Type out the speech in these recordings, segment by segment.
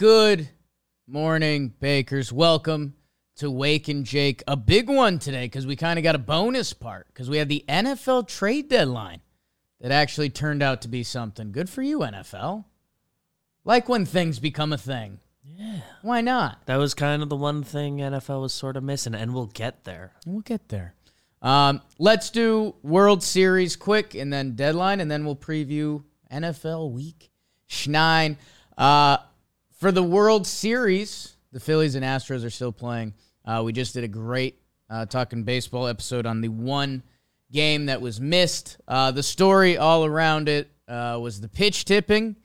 Good morning, Bakers. Welcome to Wake and Jake. A big one today because we kind of got a bonus part because we had the NFL trade deadline that actually turned out to be something. Good for you, NFL. Like when things become a thing. Yeah. Why not? That was kind of the one thing NFL was sort of missing, and we'll get there. We'll get there. Um, let's do World Series quick and then deadline, and then we'll preview NFL Week Nine. Uh, for the World Series, the Phillies and Astros are still playing. Uh, we just did a great uh, talking baseball episode on the one game that was missed. Uh, the story all around it uh, was the pitch tipping.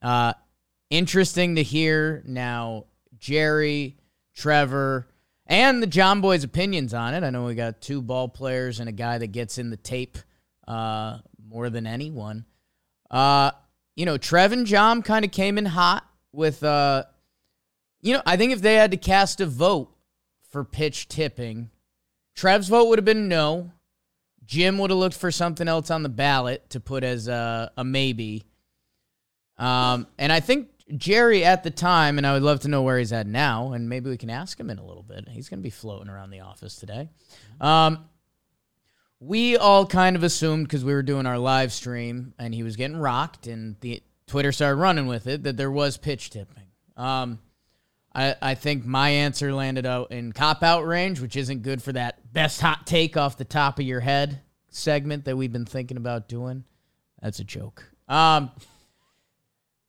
Uh, interesting to hear now Jerry, Trevor, and the Jomboy's opinions on it. I know we got two ball players and a guy that gets in the tape uh, more than anyone. You know, Trev and John kind of came in hot with, uh, you know, I think if they had to cast a vote for pitch tipping, Trev's vote would have been no. Jim would have looked for something else on the ballot to put as a, a maybe. Um, and I think Jerry at the time, and I would love to know where he's at now, and maybe we can ask him in a little bit. He's going to be floating around the office today. Um, we all kind of assumed because we were doing our live stream and he was getting rocked, and the Twitter started running with it that there was pitch tipping. Um, I, I think my answer landed out in cop out range, which isn't good for that best hot take off the top of your head segment that we've been thinking about doing. That's a joke. Um,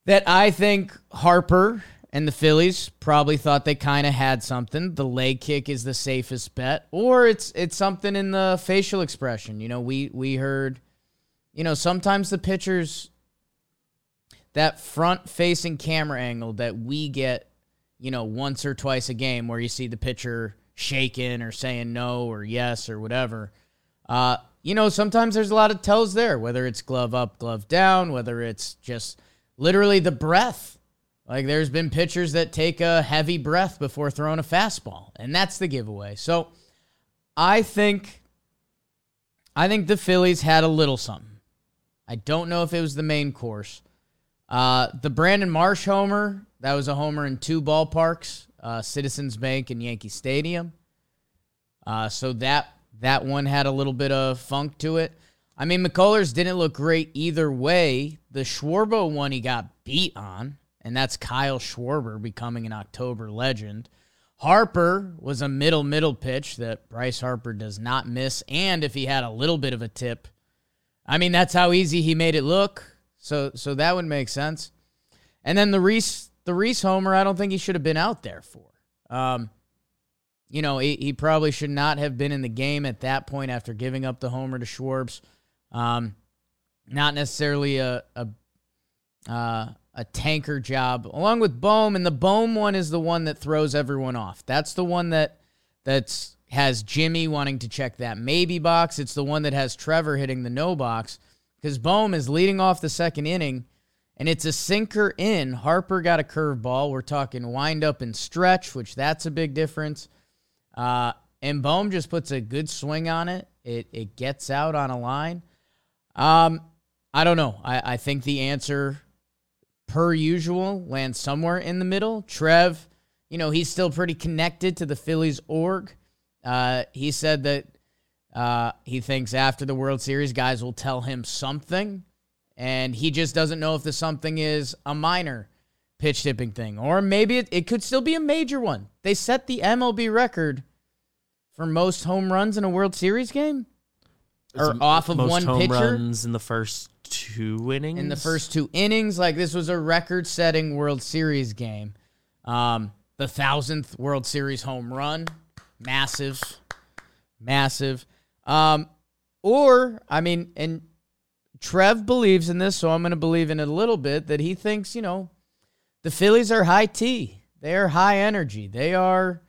that I think Harper and the Phillies probably thought they kind of had something. The leg kick is the safest bet, or it's it's something in the facial expression. You know, we we heard, you know, sometimes the pitchers that front facing camera angle that we get, you know, once or twice a game where you see the pitcher shaking or saying no or yes or whatever. Uh, you know, sometimes there's a lot of tells there, whether it's glove up, glove down, whether it's just literally the breath. Like there's been pitchers that take a heavy breath before throwing a fastball, and that's the giveaway. So I think I think the Phillies had a little something. I don't know if it was the main course. Uh, the Brandon Marsh homer, that was a homer in two ballparks, uh, Citizens Bank and Yankee Stadium. Uh, so that that one had a little bit of funk to it. I mean, McCullers didn't look great either way. The Schwarber one he got beat on, and that's Kyle Schwarber becoming an October legend. Harper was a middle middle pitch that Bryce Harper does not miss, and if he had a little bit of a tip, I mean that's how easy he made it look. So so that would make sense. And then the Reese the Reese homer, I don't think he should have been out there for. Um, you know, he, he probably should not have been in the game at that point after giving up the homer to Schwarbs. Um, not necessarily a a uh, a tanker job, along with Bohm, and the Bohm one is the one that throws everyone off. That's the one that that's has Jimmy wanting to check that maybe box. It's the one that has Trevor hitting the no box because Bohm is leading off the second inning, and it's a sinker in. Harper got a curveball. We're talking wind up and stretch, which that's a big difference. Uh, and Bohm just puts a good swing on it. It it gets out on a line. Um, I don't know. I, I think the answer, per usual, lands somewhere in the middle. Trev, you know, he's still pretty connected to the Phillies org. Uh, he said that uh, he thinks after the World Series, guys will tell him something, and he just doesn't know if the something is a minor pitch tipping thing, or maybe it, it could still be a major one. They set the MLB record for most home runs in a World Series game, or It's off of most one home pitcher runs in the first two innings. in the first two innings. Like this was a record-setting World Series game. Um, the thousandth World Series home run, massive, massive. Um, or I mean, and Trev believes in this, so I'm going to believe in it a little bit that he thinks, you know, the Phillies are high T. They are high energy. They are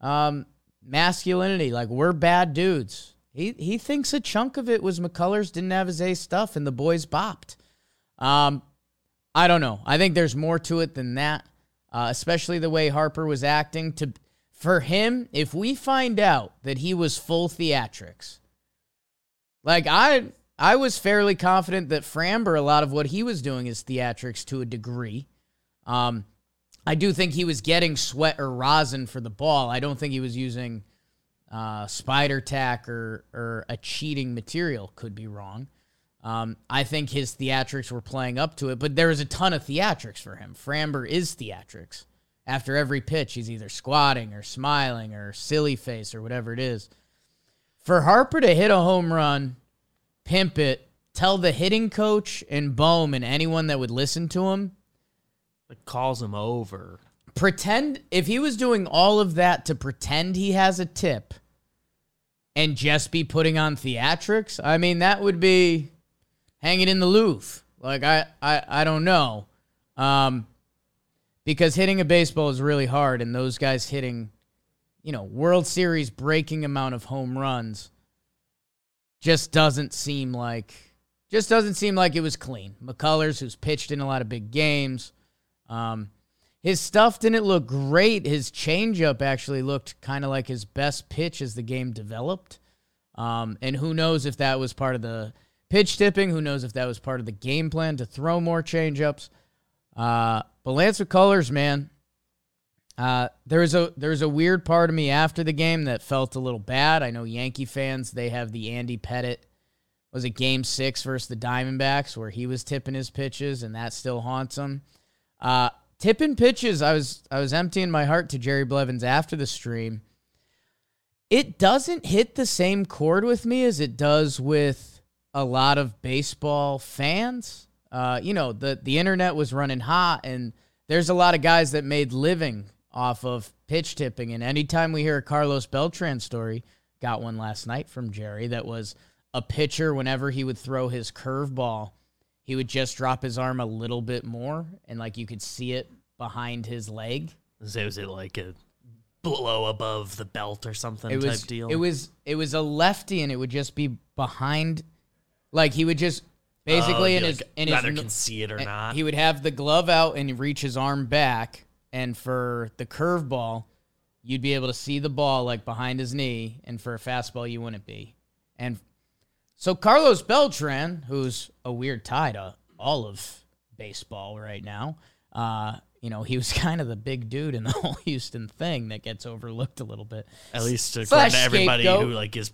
um, masculinity. Like we're bad dudes. He he thinks a chunk of it was McCullers didn't have his A stuff and the boys bopped. Um, I don't know. I think there's more to it than that. Uh, especially the way Harper was acting. To for him, if we find out that he was full theatrics, like I I was fairly confident that Framber, a lot of what he was doing is theatrics to a degree. Um, I do think he was getting sweat or rosin for the ball. I don't think he was using uh, spider tack or or a cheating material. Could be wrong. Um, I think his theatrics were playing up to it, but there was a ton of theatrics for him. Framber is theatrics. After every pitch, he's either squatting or smiling or silly face or whatever it is. For Harper to hit a home run, pimp it, tell the hitting coach and Bohm and anyone that would listen to him Like calls him over. pretend if he was doing all of that to pretend he has a tip and just be putting on theatrics, I mean that would be hanging in the Louvre. Like I I, I don't know. Um because hitting a baseball is really hard and those guys hitting you know, World Series breaking amount of home runs just doesn't seem like just doesn't seem like it was clean. McCullers, who's pitched in a lot of big games, um, his stuff didn't look great. His changeup actually looked kind of like his best pitch as the game developed. Um, and who knows if that was part of the pitch tipping? Who knows if that was part of the game plan to throw more changeups? Uh, but Lance McCullers, man, uh, a there was a weird part of me after the game that felt a little bad. I know Yankee fans they have the Andy Pettitte was it Game Six versus the Diamondbacks where he was tipping his pitches and that still haunts him. Uh, tipping pitches, I was I was emptying my heart to Jerry Blevins after the stream. It doesn't hit the same chord with me as it does with a lot of baseball fans. Uh, you know, the the internet was running hot, and there's a lot of guys that made living off of pitch tipping. And anytime we hear a Carlos Beltran story, got one last night from Jerry that was a pitcher whenever he would throw his curveball, he would just drop his arm a little bit more, and like you could see it behind his leg. So was it like a blow above the belt or something It type was deal? it was it was a lefty, and it would just be behind, like he would just basically Oh, in his like, in his can see it or not. He would have the glove out and reach his arm back, and for the curveball, you'd be able to see the ball like behind his knee, and for a fastball, you wouldn't be. And so Carlos Beltran, who's a weird tie to all of baseball right now, uh, you know, he was kind of the big dude in the whole Houston thing that gets overlooked a little bit. At least according to everybody scapegoat. who like is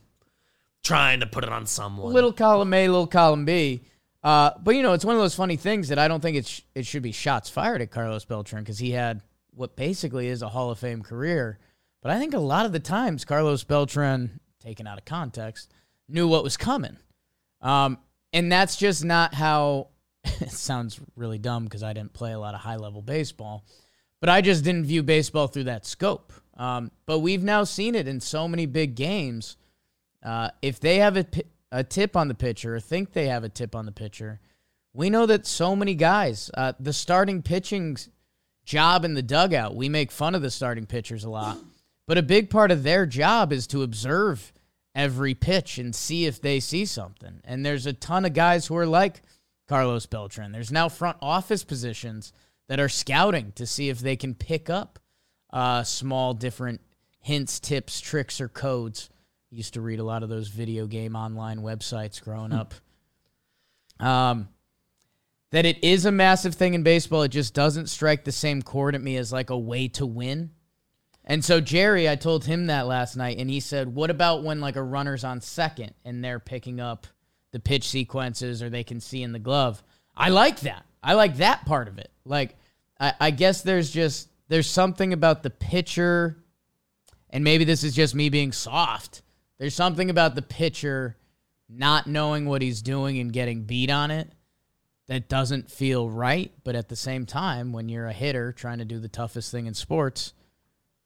trying to put it on someone. little column A, little column B. Uh, but you know, it's one of those funny things that I don't think it sh- it should be shots fired at Carlos Beltran because he had what basically is a Hall of Fame career. But I think a lot of the times Carlos Beltran, taken out of context, knew what was coming. Um, and that's just not how. it sounds really dumb because I didn't play a lot of high level baseball, but I just didn't view baseball through that scope. Um, but we've now seen it in so many big games. Uh, if they have a, pi- a tip on the pitcher think they have a tip on the pitcher, we know that so many guys, uh, the starting pitching job in the dugout, we make fun of the starting pitchers a lot, but a big part of their job is to observe every pitch and see if they see something. And there's a ton of guys who are like Carlos Beltran. There's now front office positions that are scouting to see if they can pick up uh, small different hints, tips, tricks, or codes. Used to read a lot of those video game online websites growing up. Um, that it is a massive thing in baseball. It just doesn't strike the same chord at me as like a way to win. And so Jerry, I told him that last night, and he said, "What about when like a runner's on second and they're picking up the pitch sequences or they can see in the glove?" I like that. I like that part of it. Like, I, I guess there's just there's something about the pitcher, and maybe this is just me being soft. There's something about the pitcher not knowing what he's doing and getting beat on it that doesn't feel right. But at the same time, when you're a hitter trying to do the toughest thing in sports,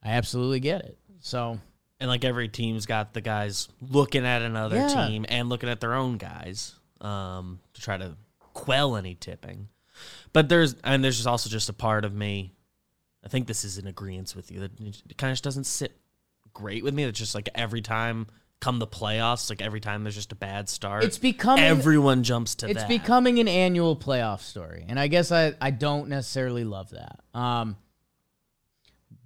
I absolutely get it. So and like every team's got the guys looking at another Yeah. team and looking at their own guys. um, to try to quell any tipping. But there's and there's just also just a part of me. I think this is in agreement with you that it kind of just doesn't sit great with me. It's just like every time come the playoffs, like every time there's just a bad start, It's becoming everyone jumps to it's that. becoming an annual playoff story, and I guess I I don't necessarily love that. Um,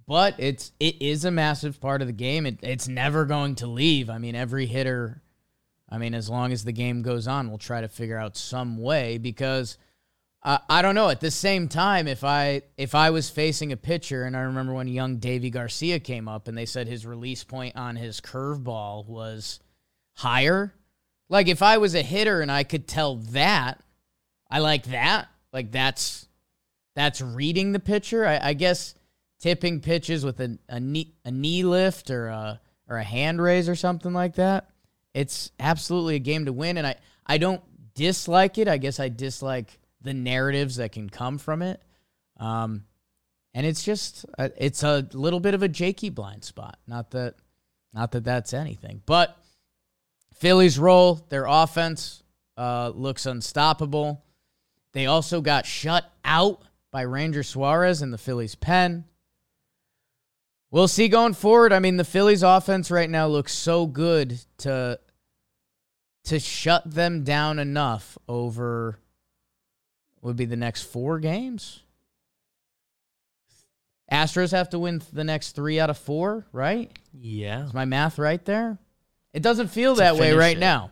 but it's it is a massive part of the game. It, it's never going to leave. I mean, every hitter. I mean, as long as the game goes on, we'll try to figure out some way because. I don't know. At the same time, if I if I was facing a pitcher, and I remember when young Deivi Garcia came up, and they said his release point on his curveball was higher. Like if I was a hitter and I could tell that, I like that. Like that's that's reading the pitcher. I, I guess tipping pitches with a, a knee a knee lift or a or a hand raise or something like that. It's absolutely a game to win, and I I don't dislike it. I guess I dislike the narratives that can come from it. Um, and it's just uh, it's a little bit of a Jakey blind spot. Not that not that that's anything, but Phillies roll. Their offense uh, looks unstoppable. They also got shut out by Ranger Suarez in the Phillies pen. We'll see going forward. I mean, the Phillies offense right now looks so good to to shut them down enough over would be the next four games. Astros have to win the next three out of four, right? yeah. Is my math right there? It doesn't feel To that way right it. now.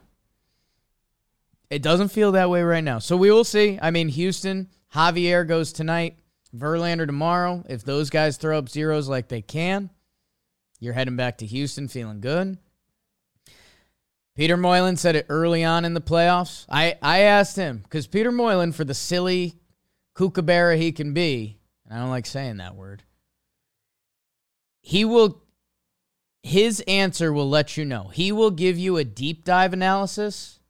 It doesn't feel that way right now. So we will see. I mean, Houston, Javier goes tonight, Verlander tomorrow. If those guys throw up zeros like they can, you're heading back to Houston feeling good. Peter Moylan said it early on in the playoffs. I, I asked him, because Peter Moylan, for the silly kookaburra he can be, and I don't like saying that word, he will his answer will let you know. He will give you a deep dive analysis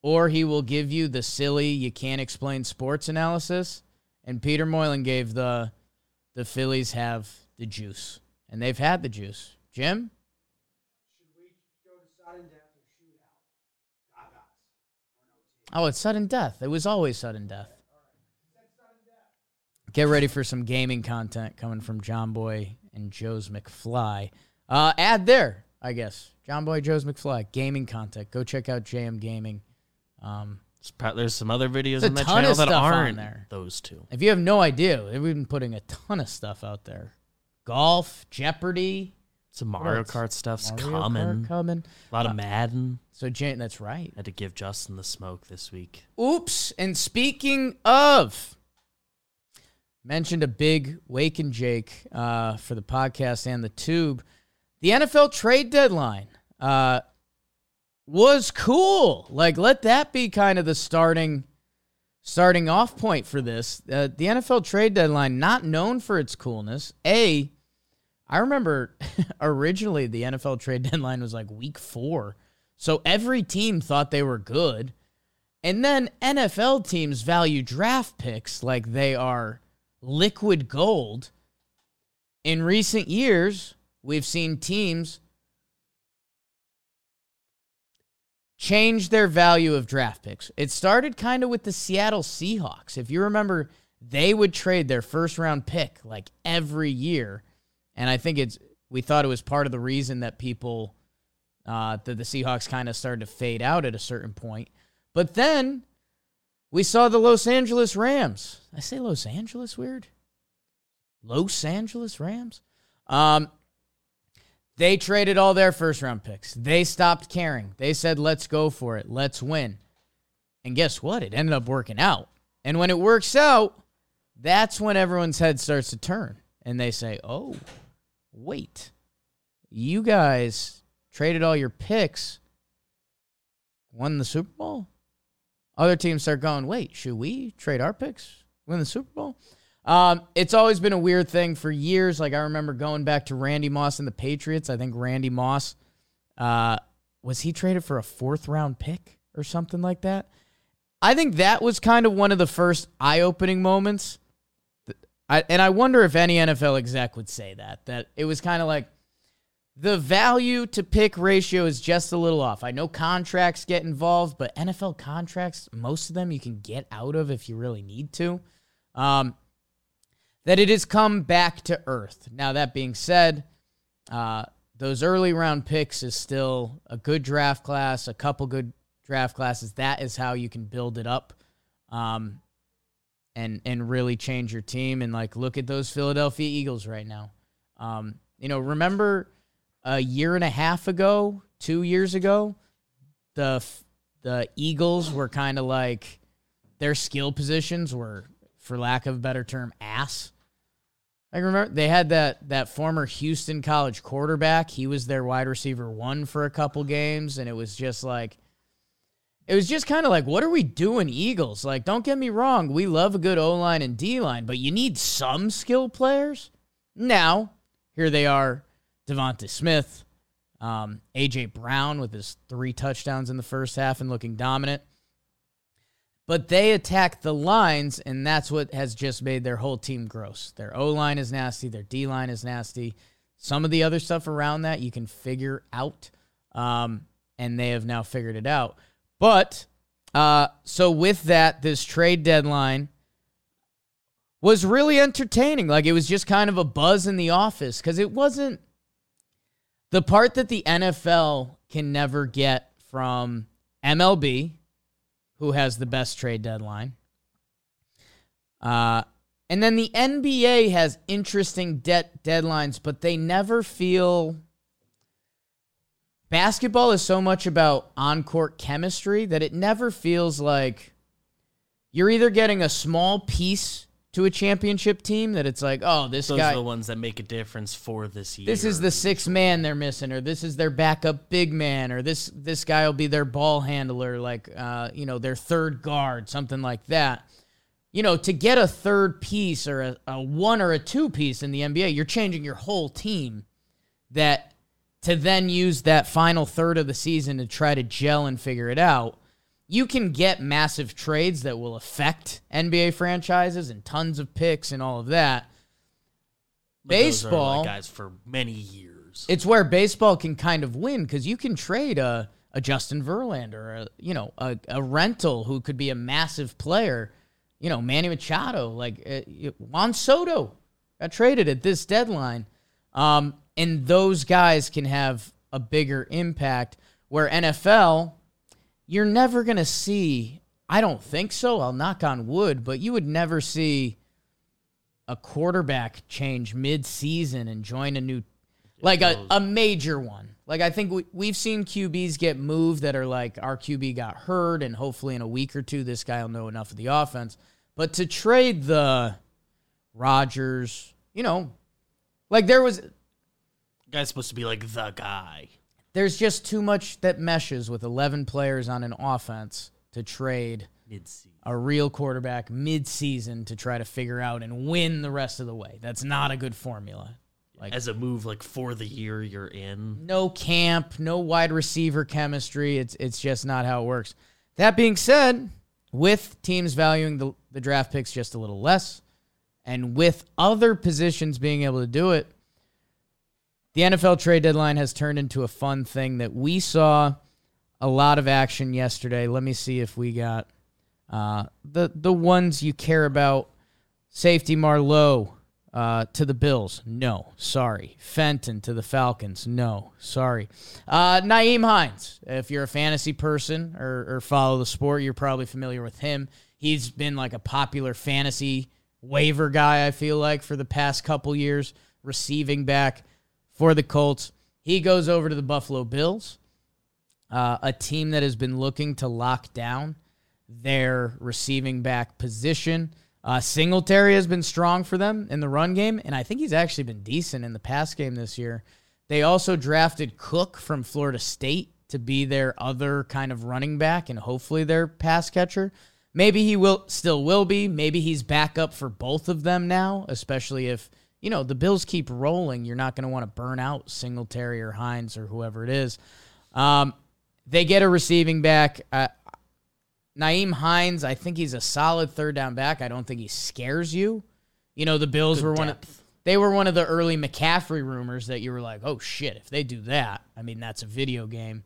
or he will give you the silly you can't explain sports analysis. And Peter Moylan gave the the Phillies have the juice. And they've had the juice. Jim? Oh, it's sudden death. It was always sudden death. Get ready for some gaming content coming from Jomboy and Joe's McFly. Uh, add there, I guess. Jomboy, Joe's McFly, gaming content. Go check out JM Gaming. Um, There's some other videos on that channel that aren't there. those two. if you have no idea, we've been putting a ton of stuff out there. Golf, Jeopardy, Some Mario? Kart stuff's Mario coming. Kart coming. A lot of Uh, Madden. So Jane, that's right. Had to give Justin the smoke this week. Oops. And speaking of, mentioned a big Wake and Jake uh, for the podcast and the tube. The NFL trade deadline uh, was cool. Like, let that be kind of the starting starting off point for this. Uh, the NFL trade deadline, not known for its coolness. A, I remember originally the NFL trade deadline was like week four. So every team thought they were good. And then NFL teams value draft picks like they are liquid gold. In recent years, we've seen teams change their value of draft picks. It started kind of with the Seattle Seahawks. If you remember, they would trade their first round pick like every year. And I think it's we thought it was part of the reason that people uh, that the Seahawks kind of started to fade out at a certain point. But then we saw the Los Angeles Rams. I say Los Angeles weird. Los Angeles Rams. Um, they traded all their first round picks. They stopped caring. They said, "Let's go for it. Let's win." And guess what? It ended up working out. And when it works out, that's when everyone's head starts to turn, and they say, "Oh, wait, you guys traded all your picks, won the Super Bowl." Other teams start going, wait, should we trade our picks, win the Super Bowl? Um, it's always been a weird thing for years. Like I remember going back to Randy Moss and the Patriots. I think Randy Moss uh, was he traded for a fourth round pick or something like that. I think that was kind of one of the first eye opening moments. I, and I wonder if any NFL exec would say that. That it was kind of like the value to pick ratio is just a little off. I know contracts get involved, but NFL contracts, most of them you can get out of if you really need to. Um, that it has come back to earth. Now, that being said, uh, those early round picks is still a good draft class, a couple good draft classes. That is how you can build it up. Um, and and really change your team and like look at those Philadelphia Eagles right now. Um, you know, remember a year and a half ago, two years ago, the the Eagles were kind of like their skill positions were, for lack of a better term, ass. I remember they had that that former Houston College quarterback. He was their wide receiver one for a couple games, and it was just like it was just kind of like, what are we doing, Eagles? Like, don't get me wrong, we love a good O line and D line, but you need some skill players. Now, here they are, DeVonta Smith, um, AJ Brown with his three touchdowns in the first half and looking dominant. But they attack the lines, and that's what has just made their whole team gross. Their O line is nasty, their D line is nasty. Some of the other stuff around that you can figure out, um, and they have now figured it out. But uh, so with that, this trade deadline was really entertaining. Like it was just kind of a buzz in the office because it wasn't the part that the NFL can never get from MLB, who has the best trade deadline. Uh, and then the NBA has interesting debt deadlines, but they never feel basketball is so much about on court chemistry that it never feels like you're either getting a small piece to a championship team that it's like, oh, this Those guy. are the ones that make a difference for this year. This is the sixth man they're missing, or this is their backup big man, or this this guy will be their ball handler, like uh, you know, their third guard, something like that. You know, to get a third piece or a, a one or a two piece in the NBA, you're changing your whole team. That to then use that final third of the season to try to gel and figure it out. You can get massive trades that will affect NBA franchises and tons of picks and all of that. But are, like, baseball- guys for many years. It's where baseball can kind of win because you can trade a, a Justin Verlander, a you know a, a rental who could be a massive player. You know Manny Machado, like uh, Juan Soto, got traded at this deadline, um, and those guys can have a bigger impact. Where NFL, you're never gonna see. I don't think so. I'll knock on wood, but you would never see a quarterback change mid-season and join a new like a, a major one. Like I think we, we've seen QBs get moved that are like our QB got hurt, and hopefully in a week or two this guy will know enough of the offense. But to trade the Rodgers, you know, like there was guy's supposed to be like the guy. there's just too much that meshes with 11 players on an offense to trade Mid-season. a real quarterback mid-season to try to figure out and win the rest of the way. That's not a good formula. Like As a move, like for the year you're in. no camp, no wide receiver chemistry. It's it's just not how it works. That being said, with teams valuing the, the draft picks just a little less, and with other positions being able to do it, the NFL trade deadline has turned into a fun thing that we saw a lot of action yesterday. Let me see if we got uh, the the ones you care about. Safety Marlowe uh, to the Bills. No, sorry. Fenton to the Falcons. No, sorry. Uh, Nyheim Hines. If you're a fantasy person or, or follow the sport, you're probably familiar with him. He's been like a popular fantasy waiver guy, I feel like, for the past couple years, receiving back for the Colts. He goes over to the Buffalo Bills, uh, a team that has been looking to lock down their receiving back position. Uh, Singletary has been strong for them in the run game, and I think he's actually been decent in the pass game this year. They also drafted Cook from Florida State to be their other kind of running back and hopefully their pass catcher. Maybe he will still will be. Maybe he's back up for both of them now, especially if you know the Bills keep rolling. You're not going to want to burn out Singletary or Hines or whoever it is. Um, they get a receiving back. Uh, Nyheim Hines, I think he's a solid third down back. I don't think he scares you. You know, the Bills Good were one of they were one of the early McCaffrey rumors that you were like, oh shit, if they do that, I mean, that's a video game.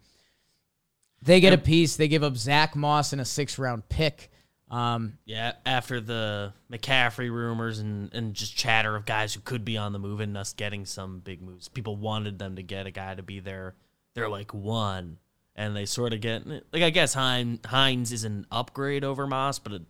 They get a piece. They give up Zach Moss and a six round pick. Um, Yeah, after the McCaffrey rumors and, and just chatter of guys who could be on the move and us getting some big moves, people wanted them to get a guy to be their their like one, and they sort of get like I guess Hines, Hines is an upgrade over Moss, but a,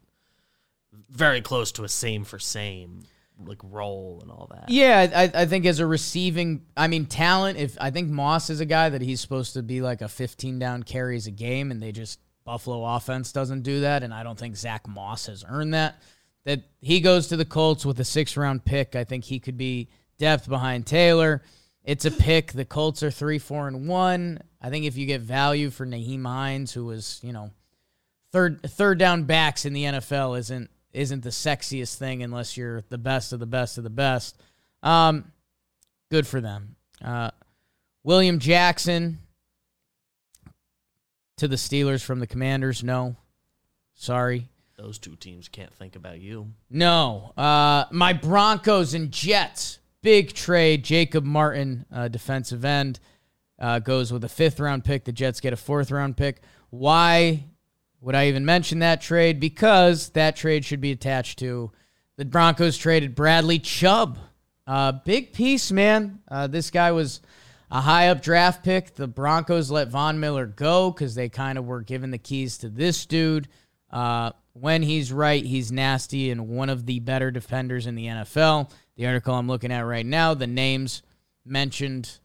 very close to a same for same like role and all that. yeah, I, I think as a receiving, I mean, talent. If I think Moss is a guy that he's supposed to be like a 15 down carries a game, and they just Buffalo offense doesn't do that, and I don't think Zach Moss has earned that. That he goes to the Colts with a six round pick. I think he could be depth behind Taylor. It's a pick. The Colts are three, four, and one. I think if you get value for Nyheim Hines, who was, you know, third third down backs in the NFL isn't isn't the sexiest thing unless you're the best of the best of the best. Um, good for them. Uh, William Jackson to the Steelers from the Commanders. No, sorry. Those two teams can't think about you. No. Uh, my Broncos and Jets. Big trade. Jacob Martin, uh, defensive end, uh, goes with a fifth round pick. The Jets get a fourth round pick. Why would I even mention that trade? Because that trade should be attached to the Broncos traded Bradley Chubb. Uh, big piece, man. Uh, this guy was a high up draft pick. The Broncos let Von Miller go because they kind of were given the keys to this dude. Uh, when he's right, he's nasty and one of the better defenders in the NFL. The article I'm looking at right now, the names mentioned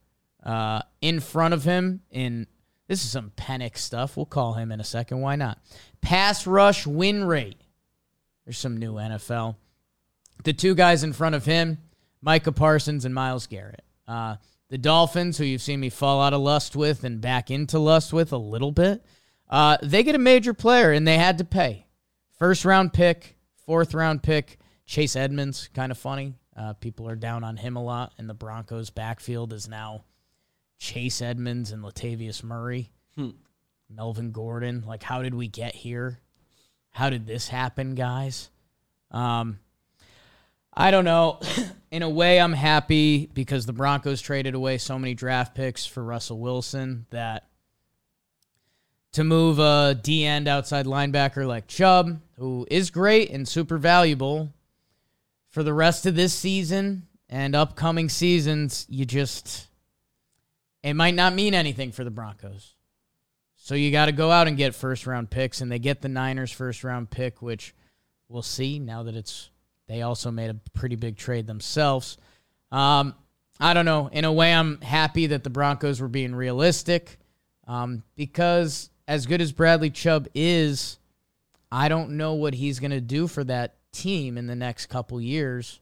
uh, in front of him in this is some Penik stuff. We'll call him in a second. Why not? Pass rush win rate. There's some new NFL. The two guys in front of him, Micah Parsons and Myles Garrett. Uh, the Dolphins, who you've seen me fall out of lust with and back into lust with a little bit, uh, they get a major player and they had to pay. First round pick, fourth round pick, Chase Edmonds, kind of funny. Uh, people are down on him a lot, and the Broncos' backfield is now Chase Edmonds and Latavius Murray, Melvin Gordon. Like, how did we get here? How did this happen, guys? Um, I don't know. In a way, I'm happy because the Broncos traded away so many draft picks for Russell Wilson that to move a D end outside linebacker like Chubb, who is great and super valuable for the rest of this season and upcoming seasons, you just it might not mean anything for the Broncos. So you got to go out and get first round picks, and they get the Niners first round pick, which we'll see now that it's they also made a pretty big trade themselves. Um, I don't know. In a way, I'm happy that the Broncos were being realistic um, because as good as Bradley Chubb is, I don't know what he's going to do for that team in the next couple years.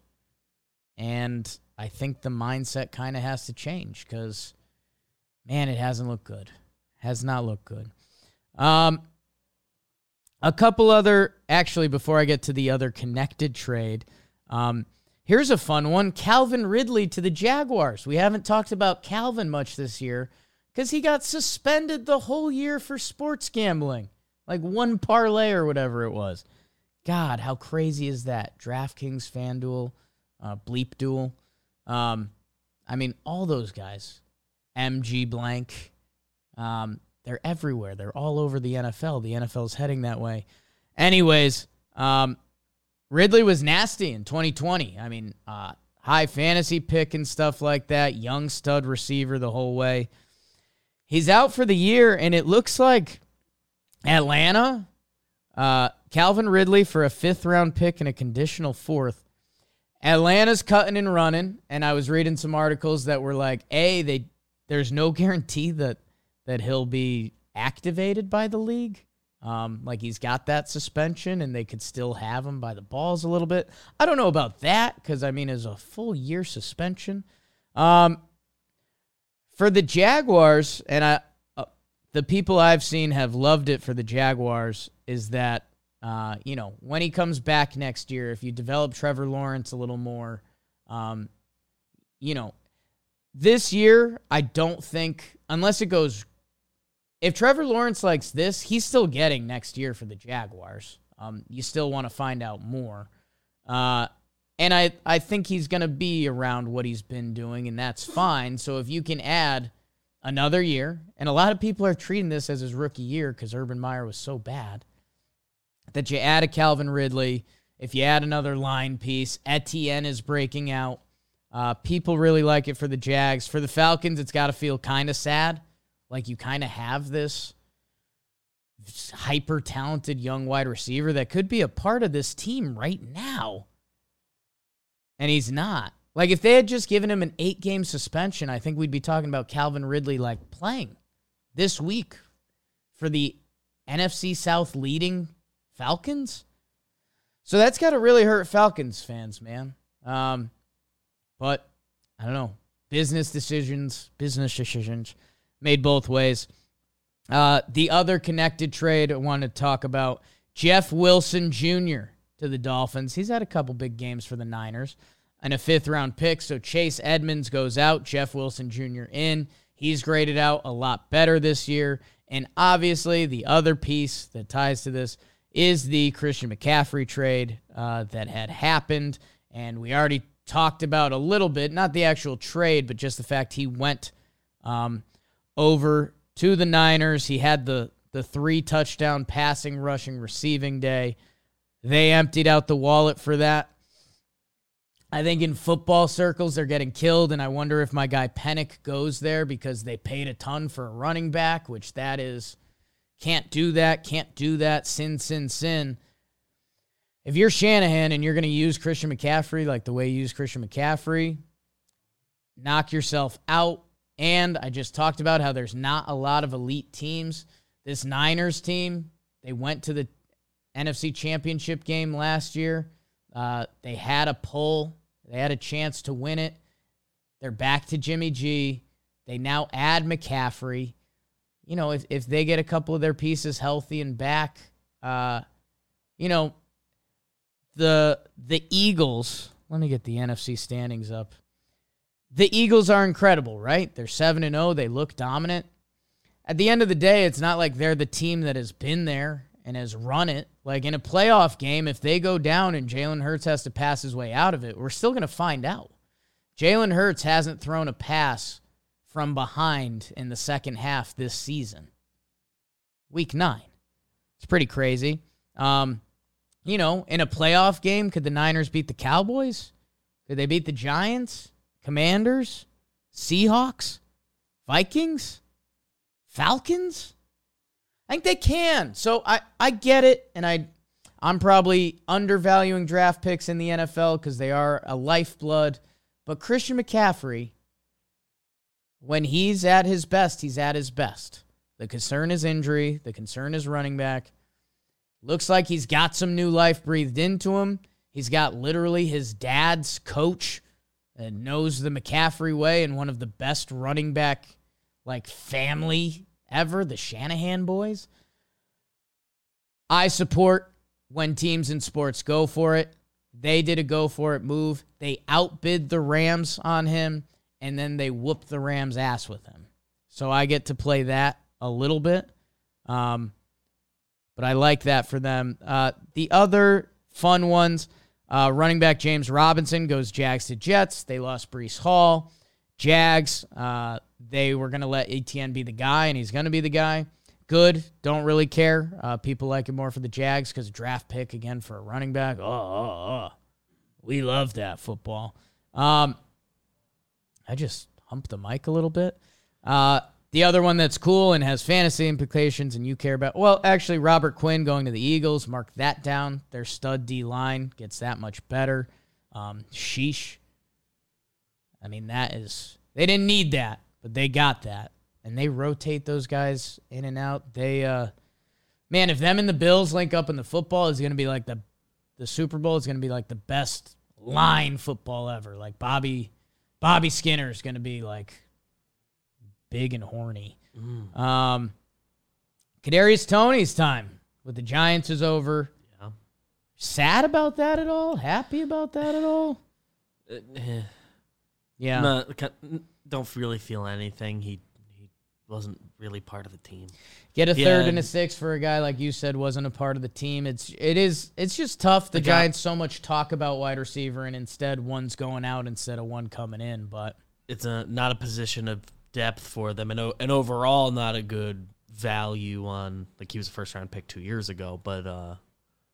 And I think the mindset kind of has to change because, man, it hasn't looked good. Has not looked good. Um, a couple other, actually, before I get to the other connected trade, um, here's a fun one Calvin Ridley to the Jaguars. We haven't talked about Calvin much this year because he got suspended the whole year for sports gambling, like one parlay or whatever it was. God, how crazy is that? DraftKings, FanDuel, uh, Bleep Duel. Um, I mean, all those guys, MG Blank, um, they're everywhere. They're all over the NFL. The NFL's heading that way. Anyways, um, Ridley was nasty in 2020. I mean, uh, high fantasy pick and stuff like that. Young stud receiver the whole way. He's out for the year, and it looks like Atlanta, uh, Calvin Ridley for a fifth round pick and a conditional fourth. Atlanta's cutting and running, and I was reading some articles that were like, "A, they there's no guarantee that that he'll be activated by the league. Um, like he's got that suspension, and they could still have him by the balls a little bit. I don't know about that because I mean, it's a full year suspension, um, for the Jaguars, and I, uh, the people I've seen have loved it for the Jaguars is that uh, you know, when he comes back next year, if you develop Trevor Lawrence a little more, um, you know, this year, I don't think, unless it goes, if Trevor Lawrence likes this, he's still getting next year for the Jaguars. Um, you still want to find out more. Uh, And I, I think he's going to be around what he's been doing, and that's fine. So if you can add another year, and a lot of people are treating this as his rookie year because Urban Meyer was so bad, that you add a Calvin Ridley, if you add another line piece, Etienne is breaking out. Uh, people really like it for the Jags. For the Falcons, it's got to feel kind of sad. Like you kind of have this hyper talented young wide receiver that could be a part of this team right now. And he's not. Like if they had just given him an eight game suspension, I think we'd be talking about Calvin Ridley like playing this week for the NFC South leading Falcons. So that's got to really hurt Falcons fans, man. Um, but I don't know. Business decisions, business decisions made both ways. Uh, the other connected trade I want to talk about Jeff Wilson Jr. to the Dolphins. He's had a couple big games for the Niners and a fifth round pick. So Chase Edmonds goes out, Jeff Wilson Jr. in. He's graded out a lot better this year. And obviously, the other piece that ties to this is the Christian McCaffrey trade uh, that had happened. And we already talked about a little bit, not the actual trade, but just the fact he went um, over to the Niners. He had the the three touchdown passing, rushing, receiving day. They emptied out the wallet for that. I think in football circles they're getting killed, and I wonder if my guy Penik goes there because they paid a ton for a running back, which that is can't do that, can't do that, sin, sin, sin. If you're Shanahan and you're going to use Christian McCaffrey like the way you use Christian McCaffrey, knock yourself out. And I just talked about how there's not a lot of elite teams. This Niners team, they went to the NFC Championship game last year. Uh, they had a pull, they had a chance to win it. They're back to Jimmy G. They now add McCaffrey. You know, if, if they get a couple of their pieces healthy and back, uh, you know, the the Eagles, let me get the NFC standings up the Eagles are incredible, right? They're 7 and 0, they look dominant. At the end of the day, it's not like they're the team that has been there and has run it. Like in a playoff game, if they go down and Jalen Hurts has to pass his way out of it, we're still going to find out. Jalen Hurts hasn't thrown a pass from behind in the second half this season. Week nine. It's pretty crazy. Um, you know, in a playoff game, could the Niners beat the Cowboys? Could they beat the Giants? Commanders, Seahawks, Vikings, Falcons. I think they can. So I, I get it, and I I'm probably undervaluing draft picks in the NFL because they are a lifeblood. But Christian McCaffrey, when he's at his best, he's at his best. The concern is injury. The concern is running back. Looks like he's got some new life breathed into him. He's got literally his dad's coach and knows the McCaffrey way and one of the best running back like family ever, the Shanahan boys. I support when teams in sports go for it. They did a go for it move. They outbid the Rams on him and then they whooped the Rams ass with him. So I get to play that a little bit. Um, but I like that for them. Uh, the other fun ones, uh, running back James Robinson goes Jags to Jets. They lost Breece Hall. Jags, uh, they were going to let Etienne be the guy, and he's going to be the guy. Good. Don't really care. Uh, people like it more for the Jags because draft pick again for a running back. Oh, oh, oh. we love that football. Um, I just humped the mic a little bit. Uh, the other one that's cool and has fantasy implications and you care about, well, actually, Robert Quinn going to the Eagles, mark that down. Their stud D line gets that much better. Um, sheesh. I mean, that is, they didn't need that, but they got that. And they rotate those guys in and out. They, uh, man, if them and the Bills link up in the football, is going to be like the, the Super Bowl is going to be like the best line football ever. Like Bobby, Bobby Skinner is going to be like big and horny. Mm. Um, Kadarius Toney's time with the Giants is over. Yeah. Sad about that at all? Happy about that at all? Uh, yeah. No, don't really feel anything. He he wasn't really part of the team. Get a Yeah. third and a sixth for a guy like you said wasn't a part of the team. It's it is it's just tough. The The guy- Giants so much talk about wide receiver and instead one's going out instead of one coming in. But It's a not a position of depth for them, and and overall not a good value on like he was a first round pick two years ago, but uh,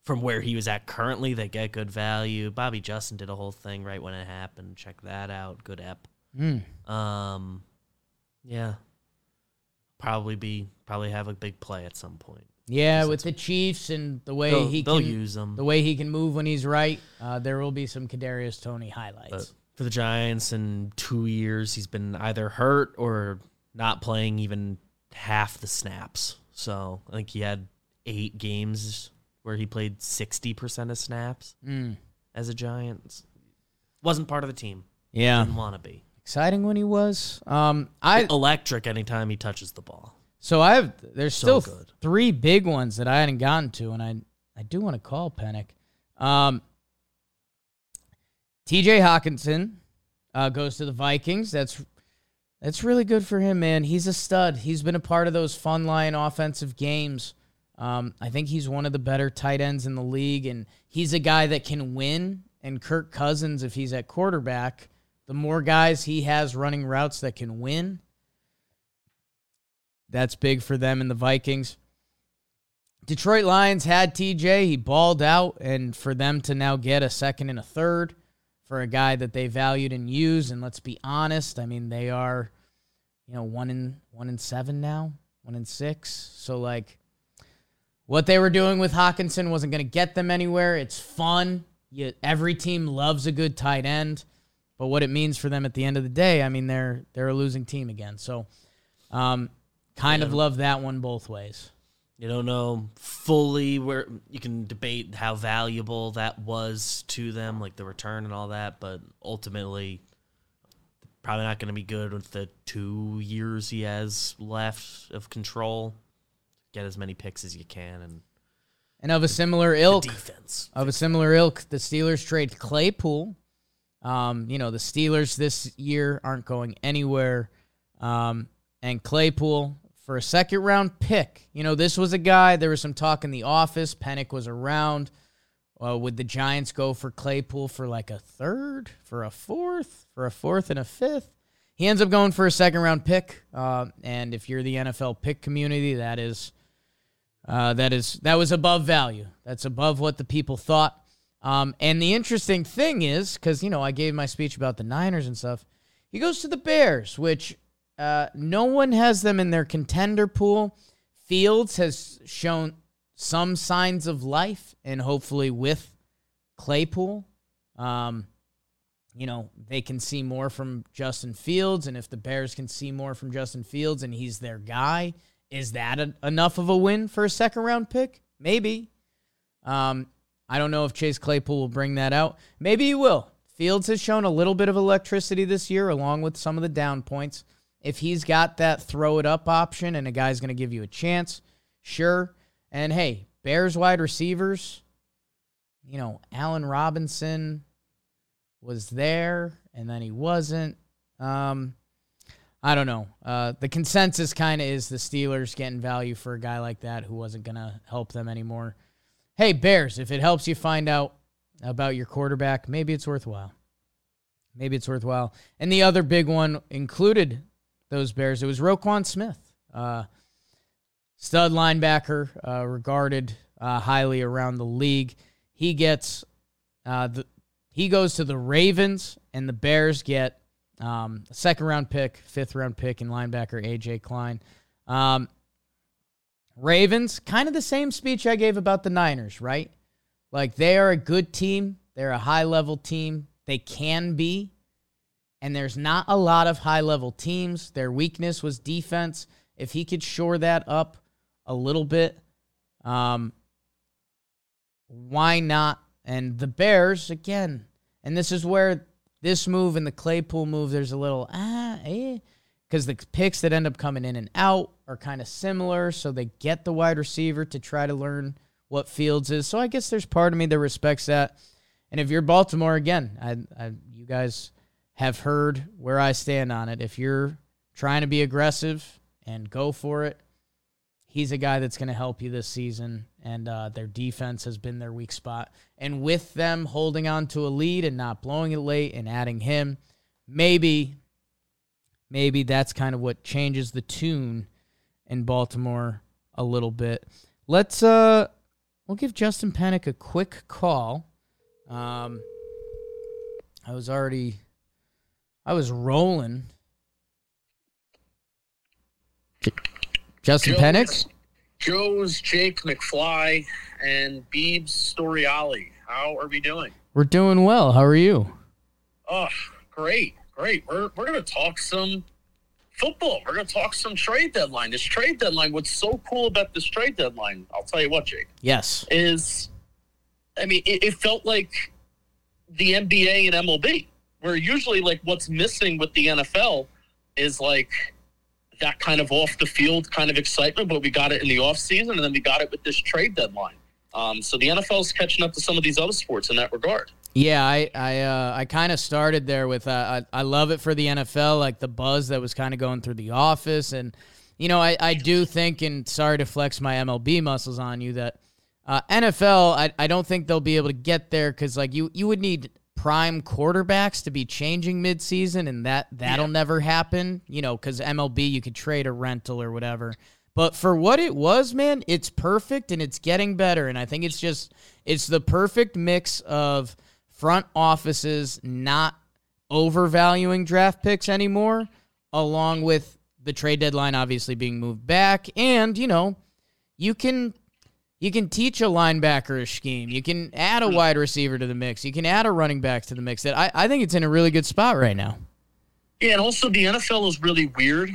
from where he was at currently, they get good value. Bobby Justin did a whole thing right when it happened. Check that out. Good ep. mm, Um, yeah, probably be probably have a big play at some point. yeah, with the Chiefs and the way They'll, he they'll can use them. the way he can move when he's right, uh, there will be some Kadarius Toney highlights. But for the Giants in two years, he's been either hurt or not playing even half the snaps. So I think he had eight games where he played sixty percent of snaps Mm, as a Giant. Wasn't part of the team. yeah, Didn't want to be. exciting when he was. Um, I Electric anytime he touches the ball. So I have there's So still good. three big ones that I hadn't gotten to, and I I do want to call Penik. Um, T.J. Hockenson uh, goes to the Vikings. That's that's really good for him, man. He's a stud. He's been a part of those fun line offensive games. Um, I think he's one of the better tight ends in the league, and he's a guy that can win. And Kirk Cousins, if he's at quarterback, the more guys he has running routes that can win, that's big for them and the Vikings. Detroit Lions had TJ. He balled out, and for them to now get a second and a third for a guy that they valued and used, and let's be honest, I mean they are, you know, one in one in seven now, one in six. So like, what they were doing with Hockenson wasn't going to get them anywhere. It's fun. You, every team loves a good tight end, but what it means for them at the end of the day, I mean they're they're a losing team again. So. Um, kind of love that one both ways. You don't know fully where you can debate how valuable that was to them, like the return and all that, but ultimately, probably not going to be good with the two years he has left of control. Get as many picks as you can and And of a similar ilk, defense. of a similar ilk, the Steelers trade Claypool. Um, you know, the Steelers this year aren't going anywhere. Um, and Claypool for a second round pick. You know, this was a guy, there was some talk in the office. Penik was around. Uh, would the Giants go for Claypool for like a third, for a fourth, for a fourth and a fifth? He ends up going for a second round pick. Uh, and if you're the NFL pick community, that is uh, that is that was above value. That's above what the people thought. Um, and the interesting thing is, because you know, I gave my speech about the Niners and stuff. He goes to the Bears, which uh, no one has them in their contender pool. Fields has shown some signs of life, and hopefully with Claypool, um, you know, they can see more from Justin Fields. And if the Bears can see more from Justin Fields and he's their guy, is that a, enough of a win for a second round pick? Maybe. Um, I don't know if Chase Claypool will bring that out. Maybe he will. Fields has shown a little bit of electricity this year, along with some of the down points. If he's got that throw it up option and a guy's going to give you a chance, sure. And hey, Bears wide receivers, you know, Allen Robinson was there and then he wasn't. Um, I don't know. Uh, the consensus kind of is the Steelers getting value for a guy like that who wasn't going to help them anymore. Hey, Bears, if it helps you find out about your quarterback, maybe it's worthwhile. Maybe it's worthwhile. And the other big one included those Bears. It was Roquan Smith, uh, stud linebacker, uh, regarded uh, highly around the league. He gets uh, the he goes to the Ravens, and the Bears get um, a second round pick, fifth round pick, and linebacker AJ Klein. Um, Ravens, kind of the same speech I gave about the Niners, right? Like they are a good team. They're a high level team. They can be. And there's not a lot of high level teams. Their weakness was defense. If he could shore that up a little bit, um, why not? And the Bears, again, and this is where this move and the Claypool move, there's a little, ah, eh. Because the picks that end up coming in and out are kind of similar. So they get the wide receiver to try to learn what Fields is. So I guess there's part of me that respects that. And if you're Baltimore, again, I, I, you guys have heard where I stand on it. If you're trying to be aggressive and go for it. He's a guy that's going to help you this season, and uh, their defense has been their weak spot. And with them holding on to a lead and not blowing it late and adding him, maybe, maybe that's kind of what changes the tune in Baltimore a little bit. Let's uh, we'll give Justin Penik a quick call. Um, I was already, I was rolling. Justin Joe's, Penik? Joe's, Jake McFly, and Beebs Storiali. How are we doing? We're doing well. How are you? Oh, great, great. We're we're gonna talk some football. We're gonna talk some trade deadline. This trade deadline. What's so cool about this trade deadline? I'll tell you what, Jake. Yes. Is I mean, it, it felt like the NBA and MLB, where usually like what's missing with the NFL is like that kind of off the field kind of excitement, but we got it in the off season, and then we got it with this trade deadline. Um, so the NFL is catching up to some of these other sports in that regard. Yeah, I I uh, I kind of started there with uh, I, I love it for the NFL, like the buzz that was kind of going through the office, and you know I, I do think, and sorry to flex my MLB muscles on you, that uh, NFL I, I don't think they'll be able to get there because like you you would need prime quarterbacks to be changing midseason, and that that'll yeah. never happen. You know, because MLB you could trade a rental or whatever. But for what it was, man, it's perfect and it's getting better. And I think it's just it's the perfect mix of front offices not overvaluing draft picks anymore, along with the trade deadline obviously being moved back. And, you know, you can you can teach a linebacker a scheme. You can add a hmm. wide receiver to the mix. You can add a running back to the mix. That I, I think it's in a really good spot right now. Yeah, and also the NFL is really weird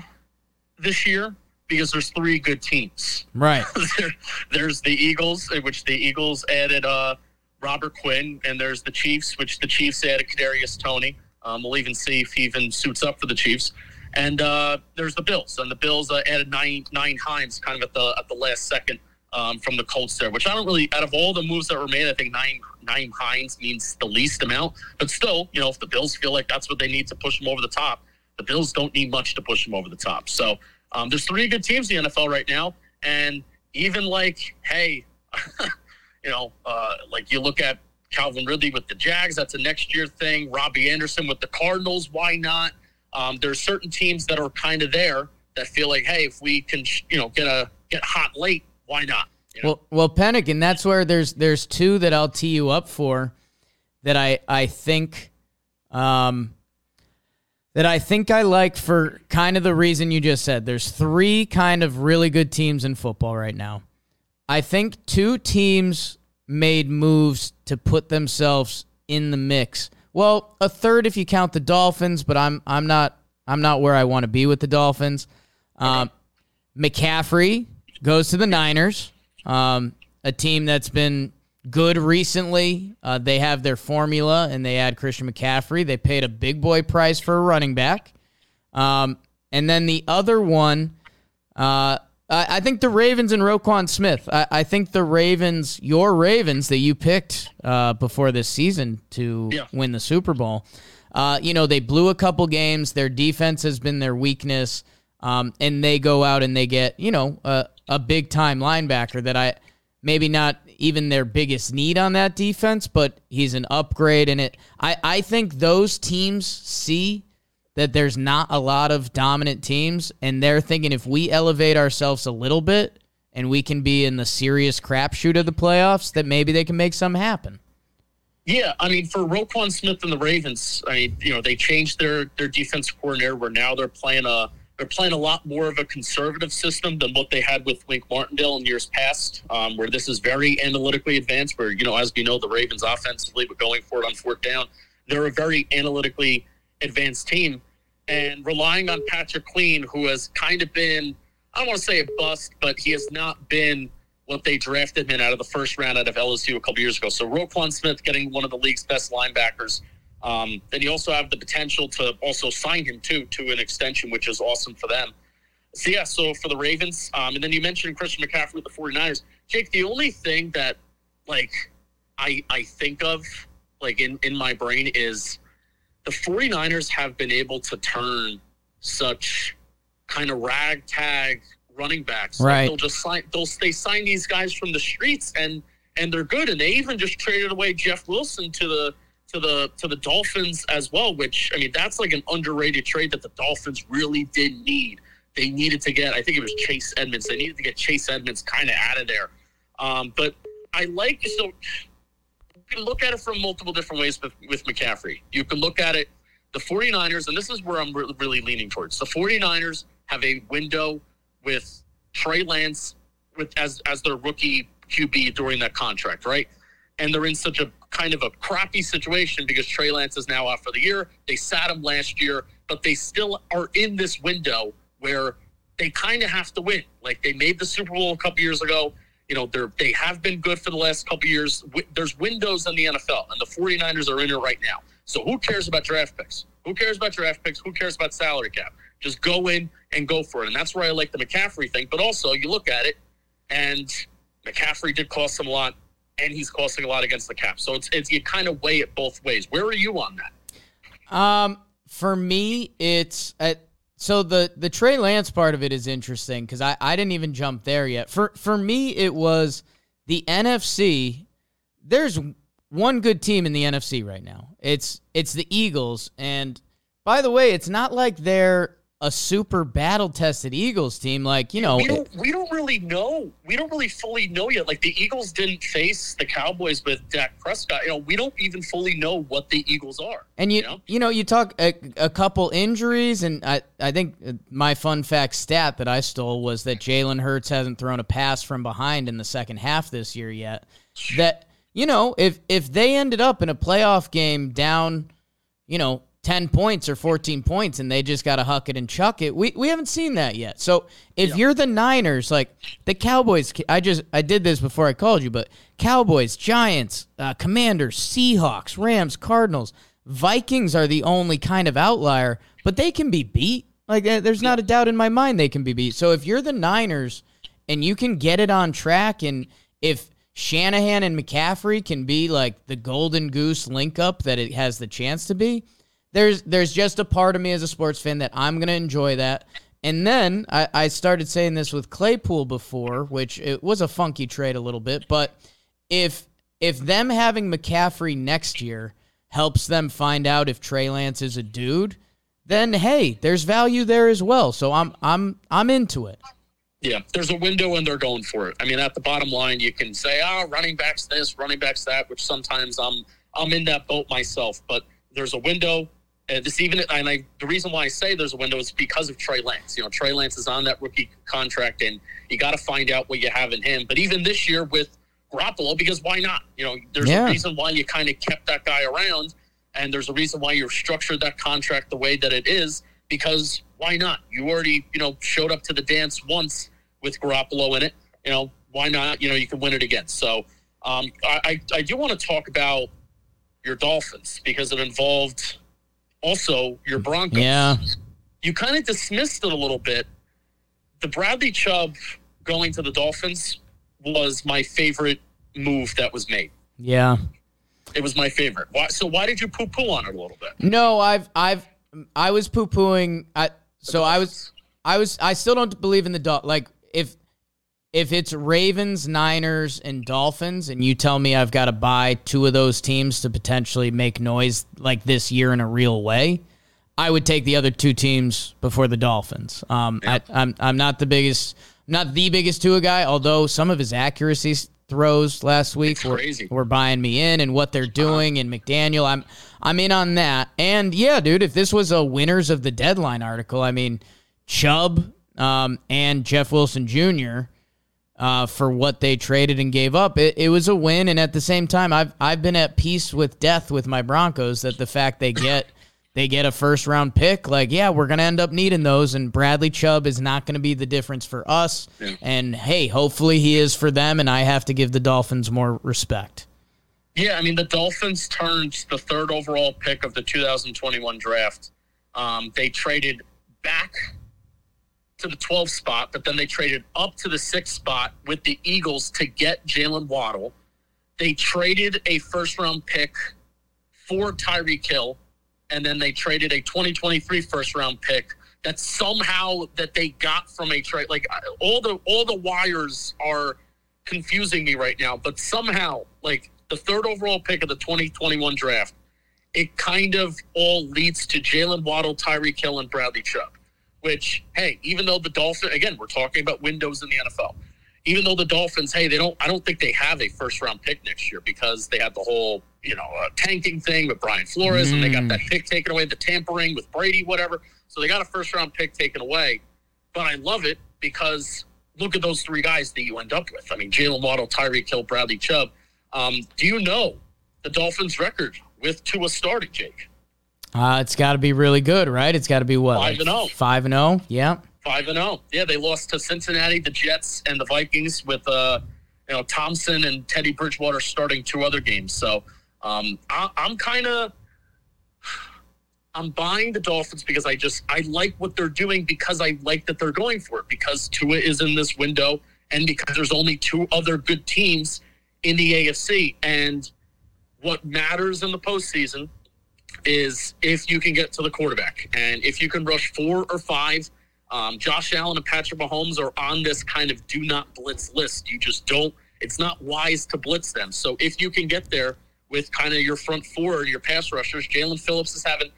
this year because there's three good teams. Right. there, there's the Eagles, which the Eagles added uh, Robert Quinn, and there's the Chiefs, which the Chiefs added Kadarius Toney. Um, we'll even see if he even suits up for the Chiefs. And uh, there's the Bills, and the Bills uh, added Nyheim Hines kind of at the at the last second um, from the Colts there, which I don't really. Out of all the moves that were made, I think nine nine Hines means the least amount. But still, you know, if the Bills feel like that's what they need to push them over the top, the Bills don't need much to push them over the top. So um, there's three good teams in the NFL right now, and even like, hey. you know, uh, like you look at Calvin Ridley with the Jags, that's a next year thing. Robbie Anderson with the Cardinals, why not? Um, there's certain teams that are kind of there that feel like, hey, if we can, you know, get a get hot late, why not? You know? Well, well, Penik, and that's where there's there's two that I'll tee you up for that I I think um that I think I like for kind of the reason you just said. There's three kind of really good teams in football right now. I think two teams made moves to put themselves in the mix. Well, a third if you count the Dolphins, but I'm I'm not I'm not where I want to be with the Dolphins. Um, McCaffrey goes to the Niners, um, a team that's been good recently. Uh, they have their formula and they add Christian McCaffrey. They paid a big boy price for a running back. Um, and then the other one, uh, I, I think the Ravens and Roquan Smith. I, I, think the Ravens, your Ravens that you picked uh, before this season to yeah. win the Super Bowl. Uh, you know, they blew a couple games. Their defense has been their weakness. Um, and they go out and they get, you know, a, a big time linebacker that I maybe not even their biggest need on that defense, but he's an upgrade. in it, I, I think those teams see that there's not a lot of dominant teams, and they're thinking if we elevate ourselves a little bit and we can be in the serious crapshoot of the playoffs, that maybe they can make something happen. Yeah, I mean, for Roquan Smith and the Ravens, I mean, you know, they changed their their defense coordinator, where now they're playing a they're playing a lot more of a conservative system than what they had with Wink Martindale in years past, um, where this is very analytically advanced. Where you know, as we know, the Ravens offensively, but going for it on fourth down, they're a very analytically advanced team and relying on Patrick Queen, who has kind of been, I don't want to say a bust, but he has not been what they drafted him out of the first round out of LSU a couple years ago. So Roquan Smith getting one of the league's best linebackers. Um, then you also have the potential to also sign him too to an extension, which is awesome for them. So yeah, so for the Ravens, um, and then you mentioned Christian McCaffrey with the 49ers. Jake, the only thing that like I I think of like in in my brain is the 49ers have been able to turn such kind of ragtag running backs. Right. Like they'll just sign. They'll they sign these guys from the streets, and and they're good. And they even just traded away Jeff Wilson to the to the to the Dolphins as well. Which I mean, that's like an underrated trade that the Dolphins really did need. They needed to get. I think it was Chase Edmonds. They needed to get Chase Edmonds kind of out of there. Um, but I like so. You can look at it from multiple different ways with, with McCaffrey. You can look at it, the 49ers, and this is where I'm re- really leaning towards. The 49ers have a window with Trey Lance with as as their rookie QB during that contract, right? And they're in such a kind of a crappy situation because Trey Lance is now out for the year. They sat him last year, but they still are in this window where they kind of have to win. Like they made the Super Bowl a couple years ago. You know, they're they have been good for the last couple years. There's windows in the NFL, and the 49ers are in it right now. So who cares about draft picks? Who cares about draft picks? Who cares about salary cap? Just go in and go for it. And that's where I like the McCaffrey thing. But also, you look at it, and McCaffrey did cost them a lot, and he's costing a lot against the cap. So it's, it's you kind of weigh it both ways. Where are you on that? Um, for me, it's uh, so the the Trey Lance part of it is interesting because I I didn't even jump there yet. For for me, it was the NFC. There's one good team in the NFC right now. It's it's the Eagles, and by the way, it's not like they're a super battle tested Eagles team. Like you know, we don't we don't really know. We don't really fully know yet. Like the Eagles didn't face the Cowboys with Dak Prescott. You know, we don't even fully know what the Eagles are. And you, you know? you know, you talk a, a couple injuries, and I, I think my fun fact stat that I stole was that Jalen Hurts hasn't thrown a pass from behind in the second half this year yet. That you know, if if they ended up in a playoff game down, you know, ten points or fourteen points, and they just got to huck it and chuck it, we we haven't seen that yet. So if you're the Niners, like the Cowboys, I just I did this before I called you, but Cowboys, Giants, uh, Commanders, Seahawks, Rams, Cardinals. Vikings are the only kind of outlier, but they can be beat. Like uh, there's not a doubt in my mind they can be beat. So if you're the Niners and you can get it on track, and if Shanahan and McCaffrey can be like the golden goose link up that it has the chance to be, there's there's just a part of me as a sports fan that I'm gonna enjoy that. And then I, I started saying this with Claypool before, which it was a funky trade a little bit, but if if them having McCaffrey next year helps them find out if Trey Lance is a dude, then hey, there's value there as well. So I'm I'm I'm into it. Yeah, there's a window and they're going for it. I mean, at the bottom line, you can say, "Oh, running backs this, running backs that," which sometimes I'm I'm in that boat myself. But there's a window, and this even and I the reason why I say there's a window is because of Trey Lance. You know, Trey Lance is on that rookie contract, and you got to find out what you have in him. But even this year with Garoppolo, because why not? You know, there's Yeah. a reason why you kind of kept that guy around, and there's a reason why you've structured that contract the way that it is. Because why not? You already you know showed up to the dance once with Garoppolo in it. You know, why not? You know, you can win it again. So um, I, I, I do want to talk about your Dolphins because it involved also your Broncos. Yeah. You kind of dismissed it a little bit. The Bradley Chubb going to the Dolphins was my favorite move that was made. Yeah. It was my favorite. Why, so why did you poo poo on it a little bit? No, I've I've I was poo pooing. I so I was I was I still don't believe in the dog. Like if if it's Ravens, Niners, and Dolphins, and you tell me I've got to buy two of those teams to potentially make noise like this year in a real way, I would take the other two teams before the Dolphins. Um, I, I'm I'm not the biggest, not the biggest Tua guy, although some of his accuracy throws last week were, were buying me in and what they're doing and McDaniel. I'm I'm in on that. And yeah, dude, if this was a winners of the deadline article, I mean, Chubb um, and Jeff Wilson Jr. Uh, for what they traded and gave up, it, it was a win. And at the same time, I've I've been at peace with death with my Broncos that the fact they get they get a first round pick, like yeah, we're gonna end up needing those, and Bradley Chubb is not gonna be the difference for us. And hey, hopefully he is for them, and I have to give the Dolphins more respect. Yeah, I mean the Dolphins turned the third overall pick of the 2021 draft. Um, they traded back to the 12th spot, but then they traded up to the sixth spot with the Eagles to get Jalen Waddle. They traded a first round pick for Tyreek Hill, and then they traded a 2023 first round pick that somehow that they got from a trade. Like all the all the wires are confusing me right now, but somehow like the third overall pick of the 2021 draft, it kind of all leads to Jalen Waddle, Tyreek Hill, and Bradley Chubb. Which, hey, even though the Dolphins, again, we're talking about windows in the NFL. Even though the Dolphins, hey, they don't, I don't think they have a first round pick next year because they had the whole, you know, uh, tanking thing with Brian Flores, and they got that pick taken away, the tampering with Brady, whatever. So they got a first round pick taken away. But I love it because look at those three guys that you end up with. I mean, Jalen Waddle, Tyreek Hill, Bradley Chubb. Um, do you know the Dolphins' record with Tua starting, Jake? Uh, it's got to be really good, right? It's got to be what? Five and oh. Five and zero. Yeah. Five and zero. Yeah, they lost to Cincinnati, the Jets, and the Vikings with uh, you know Thompson and Teddy Bridgewater starting two other games. So um, I, I'm kind of I'm buying the Dolphins because I just I like what they're doing because I like that they're going for it because Tua is in this window and because there's only two other good teams in the AFC and what matters in the postseason is if you can get to the quarterback and if you can rush four or five. Um, Josh Allen and Patrick Mahomes are on this kind of do not blitz list. You just don't. It's not wise to blitz them. So if you can get there with kind of your front four, your pass rushers, Jaelan Phillips is having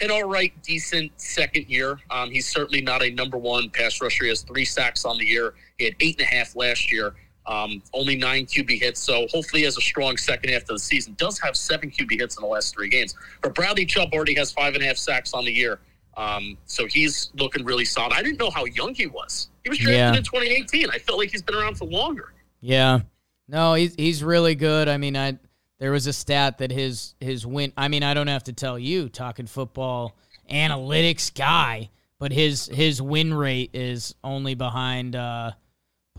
an all right, decent second year. Um, he's certainly not a number one pass rusher. He has three sacks on the year. He had eight and a half last year. Um, only nine QB hits. So hopefully, he has a strong second half of the season. Does have seven QB hits in the last three games. But Bradley Chubb already has five and a half sacks on the year. Um, so he's looking really solid. I didn't know how young he was. He was drafted Yeah. in 2018. I felt like he's been around for longer. Yeah. No, he's he's really good. I mean, I there was a stat that his his win. I mean, I don't have to tell you, talking football analytics guy, but his his win rate is only behind uh,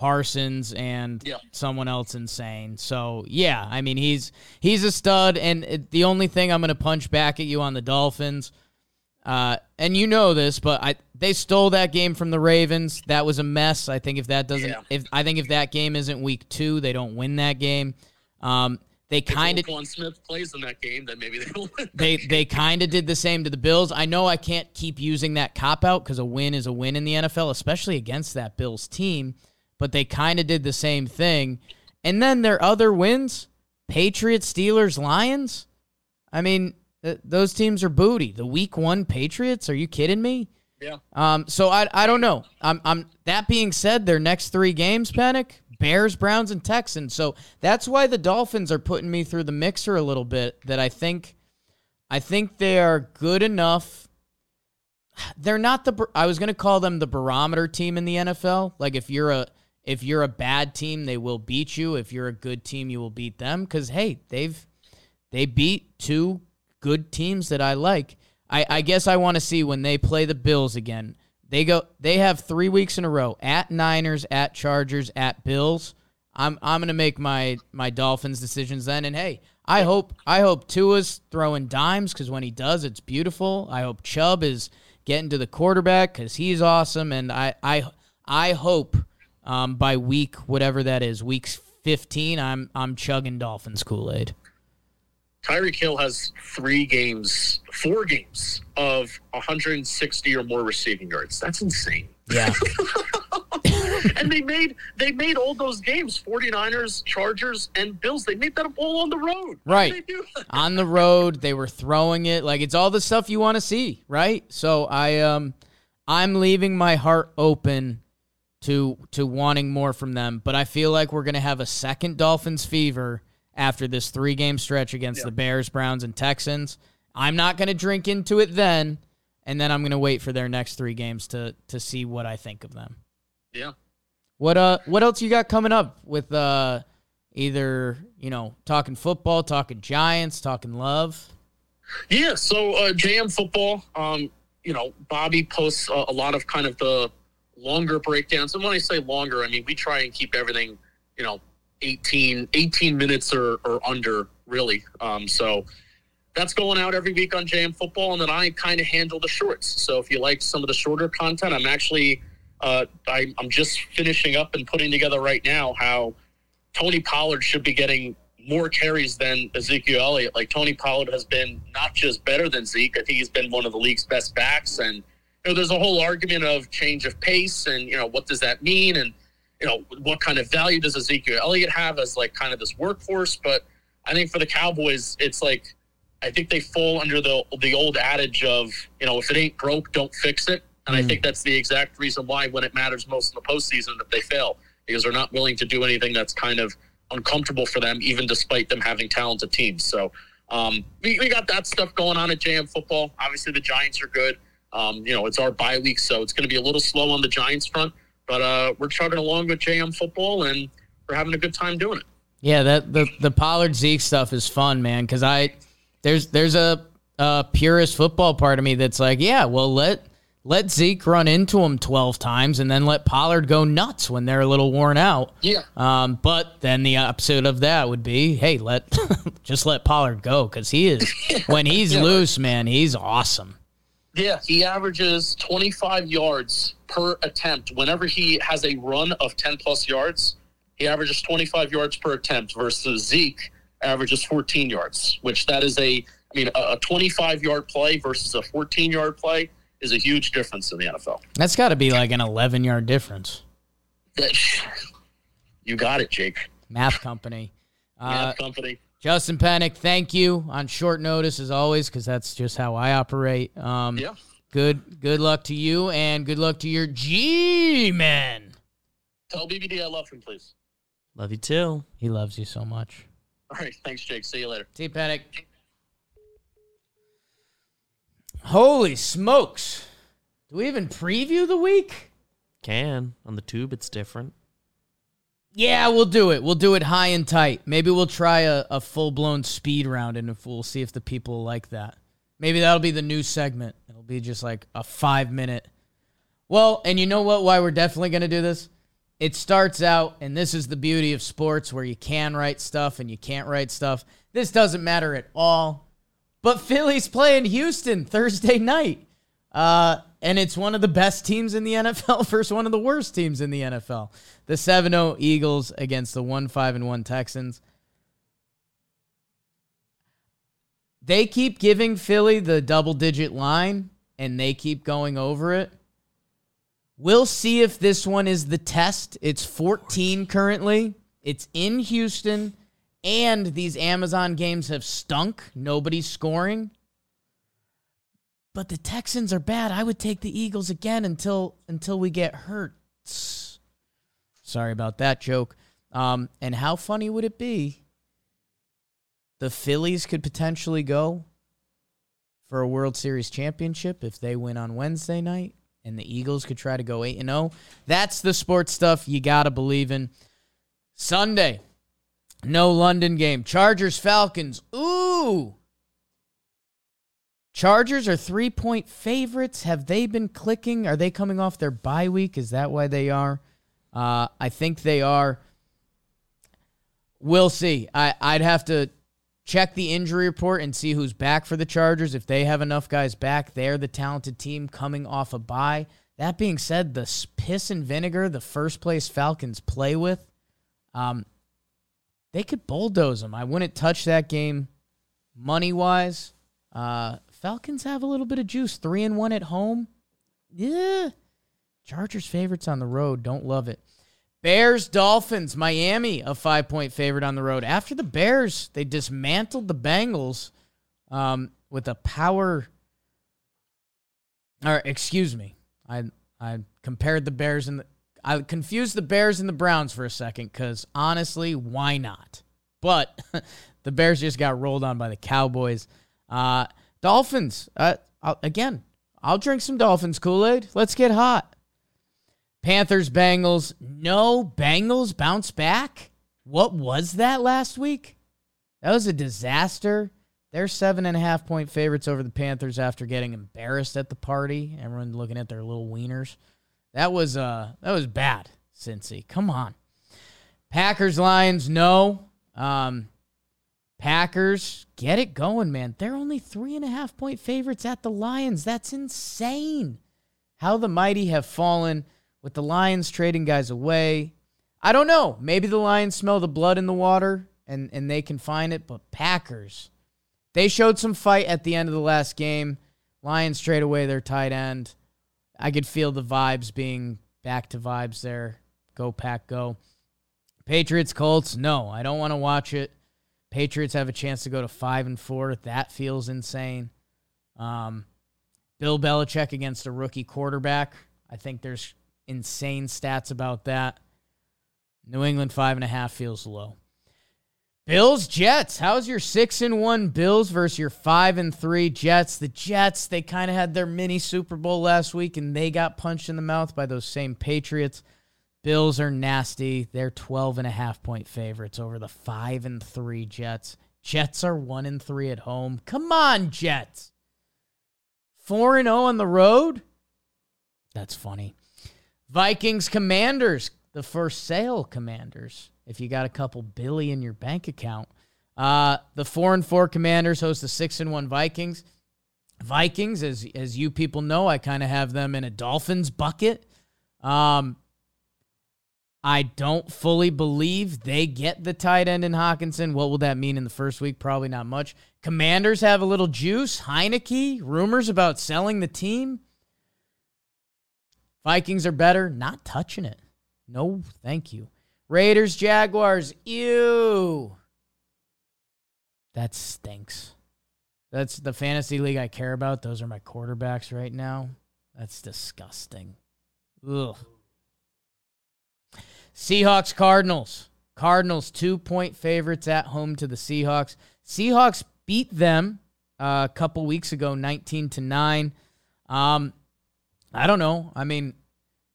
Parsons and Yeah. someone else insane. So yeah, I mean he's he's a stud. And it, the only thing I'm gonna punch back at you on the Dolphins. Uh, and you know this, but I they stole that game from the Ravens. That was a mess. I think if that doesn't, Yeah. if I think if that game isn't week two, they don't win that game. Um, they kind of Roquan Smith plays in that game, then maybe they will win. they they kind of did the same to the Bills. I know I can't keep using that cop out because a win is a win in the NFL, especially against that Bills team. But they kind of did the same thing. And then their other wins: Patriots, Steelers, Lions. I mean, th- those teams are booty. The Week One Patriots? Are you kidding me? Yeah. Um, so I I don't know. I'm I'm that being said, their next three games, Penik Bears, Browns, and Texans. So that's why the Dolphins are putting me through the mixer a little bit. That I think, I think they are good enough. They're not the. I was gonna call them the barometer team in the NFL. Like if you're a if you're a bad team, they will beat you. If you're a good team, you will beat them. Because hey, they've they beat two good teams that I like. I, I guess I want to see when they play the Bills again. They go they have three weeks in a row at Niners, at Chargers, at Bills. I'm I'm gonna make my my Dolphins decisions then. And hey, I hope I hope Tua's throwing dimes because when he does, it's beautiful. I hope Chubb is getting to the quarterback because he's awesome. And I I I hope um, by week whatever that is, week 15, I'm I'm chugging Dolphins Kool Aid. Tyreek Hill has three games, four games of 160 or more receiving yards. That's insane. Yeah. and they made they made all those games 49ers chargers and bills they made that all on the road Right. on the road they were throwing it like it's all the stuff you want to see right so i um i'm leaving my heart open to to wanting more from them but i feel like we're gonna have a second dolphins fever after this three game stretch against Yeah. the bears browns and texans i'm not gonna drink into it then and then i'm gonna wait for their next three games to to see what i think of them yeah what uh what else you got coming up with uh either, you know, talking football, talking Giants, talking love? yeah so uh jm football um you know bobby posts a, a lot of kind of the longer breakdowns and when i say longer i mean we try and keep everything you know 18 18 minutes or, or under really um so that's going out every week on JM Football, and then I kind of handle the shorts. So if you like some of the shorter content, I'm actually uh, I, I'm just finishing up and putting together right now how Tony Pollard should be getting more carries than Ezekiel Elliott. Like Tony Pollard has been not just better than Zeke, I think he's been one of the league's best backs, and you know, there's a whole argument of change of pace and you know what does that mean and you know what kind of value does Ezekiel Elliott have as like kind of this workhorse. But I think for the Cowboys, it's like I think they fall under the the old adage of you know if it ain't broke, don't fix it. And I think that's the exact reason why when it matters most in the postseason that they fail because they're not willing to do anything that's kind of uncomfortable for them, even despite them having talented teams. So um, we, we got that stuff going on at JM football. Obviously, the Giants are good. Um, you know, it's our bye week, so it's going to be a little slow on the Giants front, but uh, we're chugging along with JM football and we're having a good time doing it. Yeah, that the the Pollard Zeke stuff is fun, man. Because I there's there's a, a purist football part of me that's like, yeah, well let let Zeke run into him twelve times and then let Pollard go nuts when they're a little worn out. Yeah. Um, but then the opposite of that would be, hey, let just let Pollard go because he is when he's Yeah. loose, man, he's awesome. Yeah, he averages 25 yards per attempt. Whenever he has a run of 10 plus yards, he averages 25 yards per attempt versus Zeke averages 14 yards, which that is a, I mean, a 25 yard play versus a 14 yard play is a huge difference in the NFL. That's got to be like an eleven yard difference. You got it, Jake. Math company. Uh, Math company. Justin Penik, thank you on short notice as always, because that's just how I operate. Um, Yeah. Good, good luck to you, and good luck to your G man. Tell BBD I love him, please. Love you too. He loves you so much. All right. Thanks, Jake. See you later. See you, Penik. Holy smokes! Do we even preview the week? Can on the tube, it's different. Yeah, we'll do it. We'll do it high and tight. Maybe we'll try a, a full blown speed round and if we'll see if the people like that. Maybe that'll be the new segment. It'll be just like a five minute. Well, and you know what? Why we're definitely going to do this? It starts out, and this is the beauty of sports where you can write stuff and you can't write stuff. This doesn't matter at all. But Philly's playing Houston Thursday night. Uh, and it's one of the best teams in the NFL versus one of the worst teams in the NFL. The 7 0 Eagles against the 1 5 and 1 Texans. They keep giving Philly the double digit line and they keep going over it. We'll see if this one is the test. It's 14 currently. It's in Houston, and these Amazon games have stunk. Nobody's scoring. But the Texans are bad. I would take the Eagles again until until we get hurt. Sorry about that joke. Um, and how funny would it be? The Phillies could potentially go for a World Series championship if they win on Wednesday night, and the Eagles could try to go 8 and 0. That's the sports stuff you got to believe in. Sunday, no London game. Chargers Falcons. Ooh. Chargers are three point favorites. Have they been clicking? Are they coming off their bye week? Is that why they are? Uh, I think they are. We'll see. I, I'd have to check the injury report and see who's back for the Chargers. If they have enough guys back, they're the talented team coming off a bye. That being said, the piss and vinegar the first place Falcons play with, um, they could bulldoze them. I wouldn't touch that game money wise. Uh, Falcons have a little bit of juice. Three and one at home. Yeah. Chargers favorites on the road. Don't love it. Bears, Dolphins, Miami, a five point favorite on the road. After the Bears, they dismantled the Bengals um, with a power. Or excuse me, I I compared the Bears and the I confused the Bears and the Browns for a second because honestly, why not? But the Bears just got rolled on by the Cowboys. Uh, Dolphins, uh, I'll, again, I'll drink some Dolphins Kool Aid. Let's get hot. Panthers, Bengals. No, Bengals bounce back. What was that last week? That was a disaster. They're seven and a half point favorites over the Panthers after getting embarrassed at the party. Everyone looking at their little wieners. That was uh that was bad, Cincy. Come on. Packers, Lions, no. Um Packers, get it going, man. They're only three and a half point favorites at the Lions. That's insane. How the mighty have fallen with the Lions trading guys away. I don't know. Maybe the Lions smell the blood in the water and, and they can find it, but Packers, they showed some fight at the end of the last game. Lions trade away their tight end. I could feel the vibes being back to vibes there. Go pack, go. Patriots Colts. No, I don't want to watch it. Patriots have a chance to go to five and four. That feels insane. Um, Bill Belichick against a rookie quarterback. I think there's insane stats about that. New England five and a half feels low. Bills Jets. How's your six and one Bills versus your five and three Jets? The Jets they kind of had their mini Super Bowl last week and they got punched in the mouth by those same Patriots. Bills are nasty. They're 12 and a half point favorites over the 5 and 3 Jets. Jets are 1 and 3 at home. Come on, Jets. 4 and 0 on the road? That's funny. Vikings Commanders, the first sale Commanders. If you got a couple billy in your bank account. Uh, the 4 and 4 Commanders host the 6 and 1 Vikings. Vikings, as as you people know, I kind of have them in a Dolphins bucket. Um, I don't fully believe they get the tight end in Hockenson. What will that mean in the first week? Probably not much. Commanders have a little juice. Heinicke, rumors about selling the team. Vikings are better. Not touching it. No, thank you. Raiders, Jaguars. Ew. That stinks. That's the fantasy league I care about. Those are my quarterbacks right now. That's disgusting. Ugh. Seahawks Cardinals. Cardinals two point favorites at home to the Seahawks. Seahawks beat them uh, a couple weeks ago, nineteen to nine. Um, I don't know. I mean,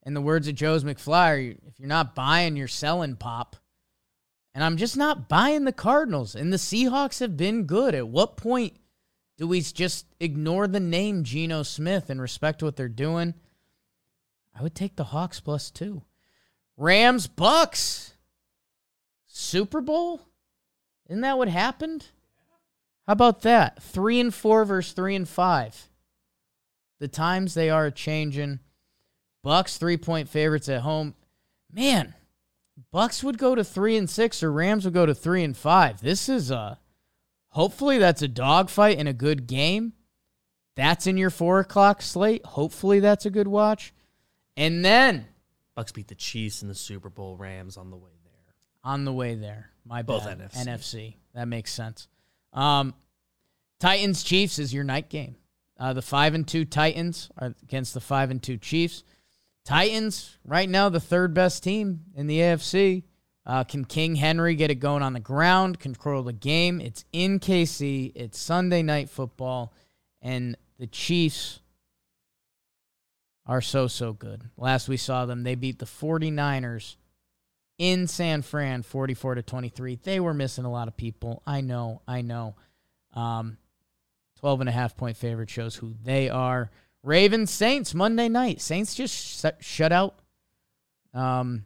in the words of Joe's McFly, if you're not buying, you're selling pop. And I'm just not buying the Cardinals. And the Seahawks have been good. At what point do we just ignore the name Geno Smith and respect what they're doing? I would take the Hawks plus two. Rams Bucks Super Bowl? Isn't that what happened? How about that? Three and four versus three and five. The times they are changing. Bucks three point favorites at home. Man, Bucks would go to three and six, or Rams would go to three and five. This is a hopefully that's a dogfight and a good game. That's in your four o'clock slate. Hopefully that's a good watch. And then Bucks beat the Chiefs in the Super Bowl. Rams on the way there. on the way there. My Both bad. NFC. NFC. That makes sense. Um, Titans Chiefs is your night game. Uh, the five and two Titans are against the five and two Chiefs. Titans right now the third best team in the AFC. Uh, can King Henry get it going on the ground? Control the game. It's in KC. It's Sunday night football, and the Chiefs are so so good. Last we saw them, they beat the 49ers in San Fran 44 to 23. They were missing a lot of people. I know, I know. Um 12 and a half point favorite shows who they are. Ravens Saints Monday night. Saints just sh- shut out um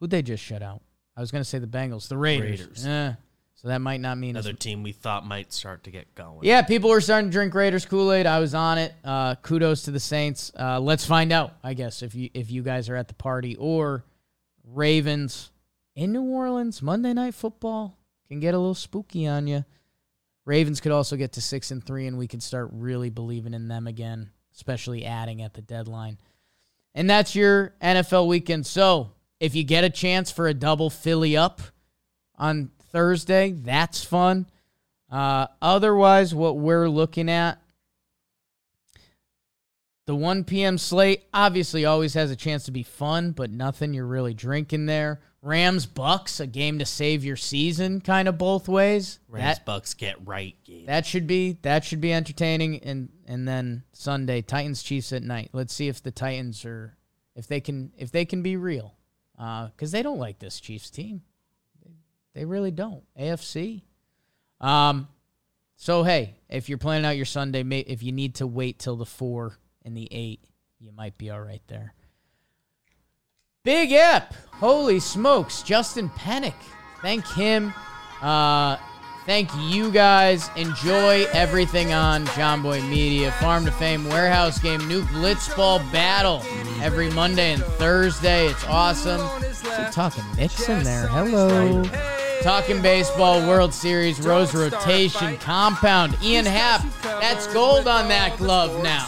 who'd they just shut out? I was going to say the Bengals, the Raiders. Raiders. Eh, so that might not mean as Another team we thought might start to get going. yeah, people were starting to drink Raiders Kool Aid. I was on it. Uh, kudos to the Saints. Uh, let's find out, I guess, if you if you guys are at the party or Ravens in New Orleans Monday Night Football can get a little spooky on you. Ravens could also get to six and three, and we could start really believing in them again, especially adding at the deadline. And that's your NFL weekend. So if you get a chance for a double Philly up on Thursday, that's fun. Uh, otherwise, what we're looking at, the 1 p.m. slate obviously always has a chance to be fun, but nothing you're really drinking there. Rams Bucks, a game to save your season, kind of both ways. Rams That- Bucks get right game. that should be that should be entertaining and and then Sunday Titans Chiefs at night. Let's see if the Titans are if they can if they can be real. Uh cuz they don't like this Chiefs team. They, really don't. AFC. Um so hey, if you're planning out your Sunday, if you need to wait till the 4 and the 8, you might be all right there. Big Ep. Holy smokes. Justin Penik. Thank him. Uh, thank you guys. Enjoy everything on Jomboy Media. Farm to Fame Warehouse Game New Blitzball Battle every Monday and Thursday. It's awesome. Still talking Knicks in there. Hello. Talking baseball, World Series, Rose Rotation, Compound, Ian Happ. That's gold on that glove now.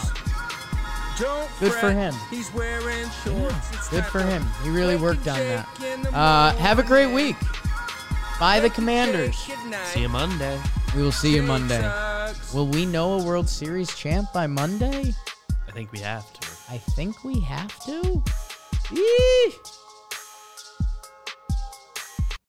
Don't Good for him. He's wearing shorts. It's Good for him. He really worked on that. shake in the Uh, have a great week. Bye, the Commanders. shake at night. See you Monday. We will see you Monday. Will we know a World Series champ by Monday? I think we have to. I think we have to. Yee.